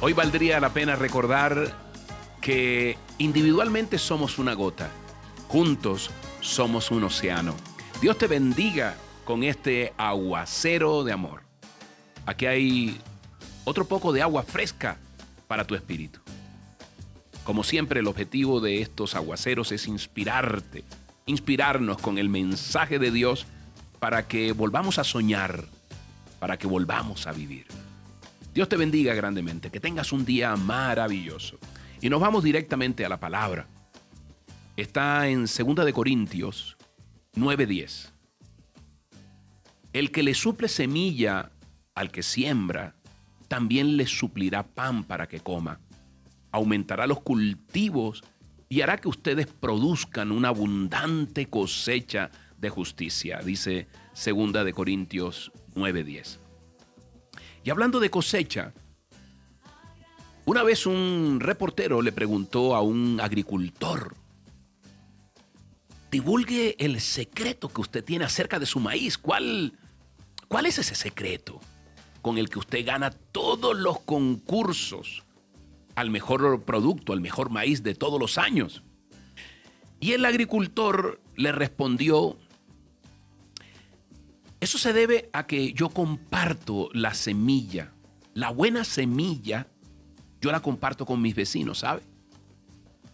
Hoy valdría la pena recordar que individualmente somos una gota, juntos somos un océano. Dios te bendiga con este aguacero de amor. Aquí hay otro poco de agua fresca para tu espíritu. Como siempre, el objetivo de estos aguaceros es inspirarte, inspirarnos con el mensaje de Dios para que volvamos a soñar, para que volvamos a vivir. Dios te bendiga grandemente, que tengas un día maravilloso. Y nos vamos directamente a la palabra. Está en 2 de Corintios 9:10. El que le suple semilla al que siembra, también le suplirá pan para que coma. Aumentará los cultivos y hará que ustedes produzcan una abundante cosecha de justicia, dice 2 de Corintios 9:10. Y hablando de cosecha, una vez un reportero le preguntó a un agricultor, divulgue el secreto que usted tiene acerca de su maíz. ¿Cuál, cuál es ese secreto con el que usted gana todos los concursos al mejor producto, al mejor maíz de todos los años? Y el agricultor le respondió, eso se debe a que yo comparto la semilla, la buena semilla, yo la comparto con mis vecinos, ¿sabe?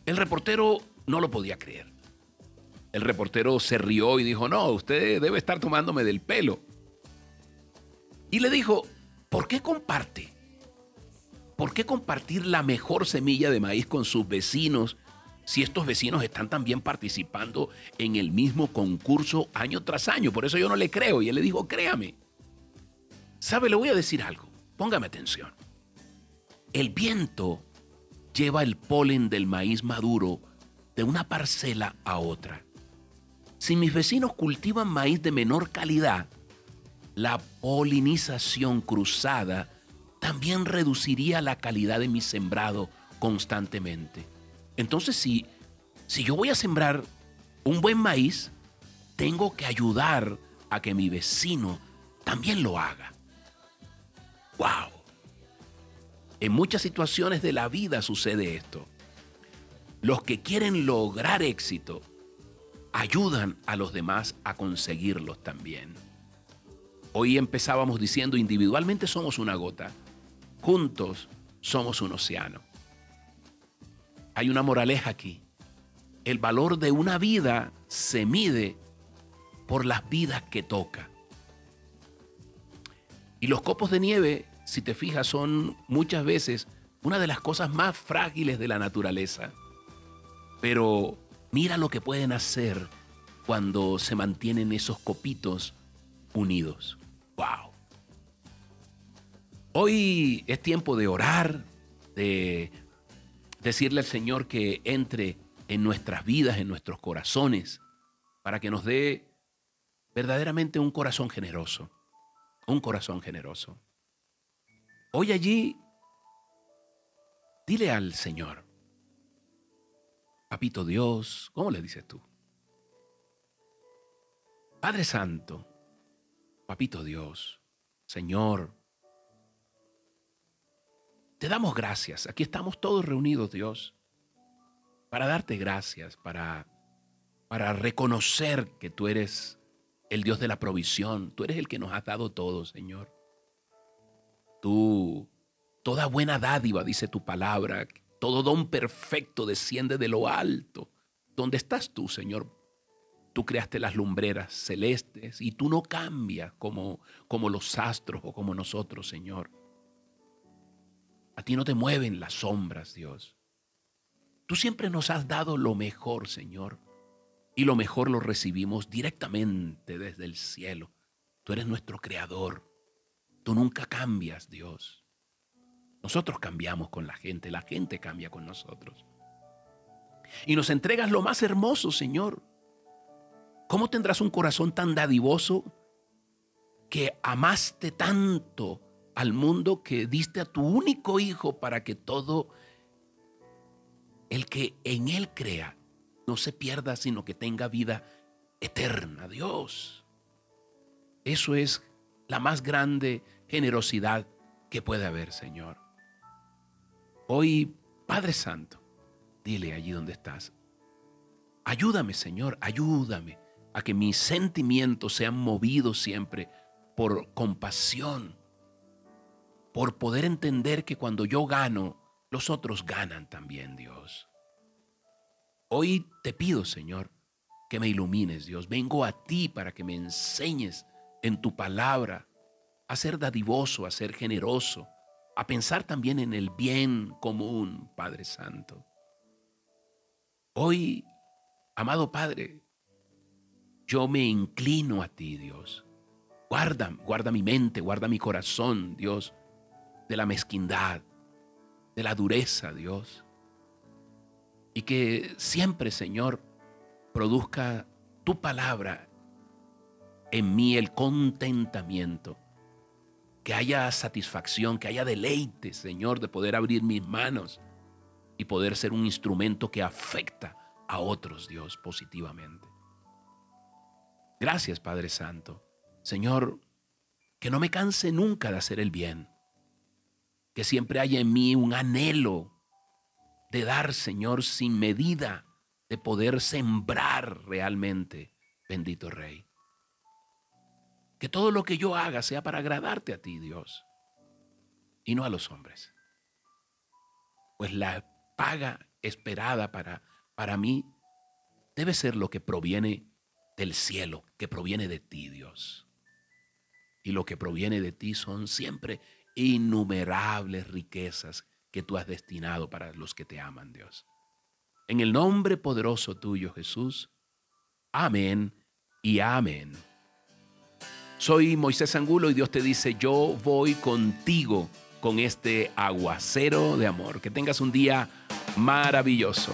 El reportero no lo podía creer. El reportero se rió y dijo, no, usted debe estar tomándome del pelo. Y le dijo, ¿por qué comparte? ¿Por qué compartir la mejor semilla de maíz con sus vecinos si estos vecinos están también participando en el mismo concurso año tras año. Por eso yo no le creo. Y él le dijo, créame. ¿Sabe? Le voy a decir algo. Póngame atención. El viento lleva el polen del maíz maduro de una parcela a otra. Si mis vecinos cultivan maíz de menor calidad, la polinización cruzada también reduciría la calidad de mi sembrado constantemente. Entonces, si, si yo voy a sembrar un buen maíz, tengo que ayudar a que mi vecino también lo haga. ¡Wow! En muchas situaciones de la vida sucede esto. Los que quieren lograr éxito ayudan a los demás a conseguirlos también. Hoy empezábamos diciendo individualmente somos una gota, juntos somos un océano hay una moraleja aquí. El valor de una vida se mide por las vidas que toca. Y los copos de nieve, si te fijas, son muchas veces una de las cosas más frágiles de la naturaleza. Pero mira lo que pueden hacer cuando se mantienen esos copitos unidos. ¡Wow! Hoy es tiempo de orar, de decirle al Señor que entre en nuestras vidas, en nuestros corazones, para que nos dé verdaderamente un corazón generoso, un corazón generoso. Hoy allí, dile al Señor, Papito Dios, ¿cómo le dices tú? Padre Santo, Papito Dios, Señor, te damos gracias. Aquí estamos todos reunidos, Dios, para darte gracias, para, para reconocer que tú eres el Dios de la provisión. Tú eres el que nos has dado todo, Señor. Tú, toda buena dádiva, dice tu palabra, todo don perfecto desciende de lo alto. ¿Dónde estás tú, Señor? Tú creaste las lumbreras celestes y tú no cambias como, como los astros o como nosotros, Señor. A ti no te mueven las sombras, Dios. Tú siempre nos has dado lo mejor, Señor. Y lo mejor lo recibimos directamente desde el cielo. Tú eres nuestro creador. Tú nunca cambias, Dios. Nosotros cambiamos con la gente, la gente cambia con nosotros. Y nos entregas lo más hermoso, Señor. ¿Cómo tendrás un corazón tan dadivoso que amaste tanto al mundo que diste a tu único Hijo para que todo el que en Él crea no se pierda, sino que tenga vida eterna. Dios. Eso es la más grande generosidad que puede haber, Señor. Hoy, Padre Santo, dile allí donde estás, ayúdame Señor, ayúdame a que mis sentimientos sean movidos siempre por compasión, por poder entender que cuando yo gano, los otros ganan también, Dios. Hoy te pido, Señor, que me ilumines, Dios. Vengo a ti para que me enseñes en tu palabra a ser dadivoso, a ser generoso, a pensar también en el bien común, Padre Santo. Hoy, amado Padre, yo me inclino a ti, Dios. Guarda, guarda mi mente, guarda mi corazón, Dios, de la mezquindad, de la dureza, Dios. Y que siempre, Señor, produzca tu palabra en mí el contentamiento. Que haya satisfacción, que haya deleite, Señor, de poder abrir mis manos y poder ser un instrumento que afecta a otros, Dios, positivamente. Gracias, Padre Santo. Señor, que no me canse nunca de hacer el bien. Que siempre haya en mí un anhelo de dar, Señor, sin medida, de poder sembrar realmente, bendito Rey. Que todo lo que yo haga sea para agradarte a ti, Dios, y no a los hombres. Pues la paga esperada para, para mí debe ser lo que proviene del cielo, que proviene de ti, Dios. Y lo que proviene de ti son siempre innumerables riquezas que tú has destinado para los que te aman, Dios. En el nombre poderoso tuyo, Jesús. Amén y amén. Soy Moisés Angulo y Dios te dice, yo voy contigo con este aguacero de amor. Que tengas un día maravilloso.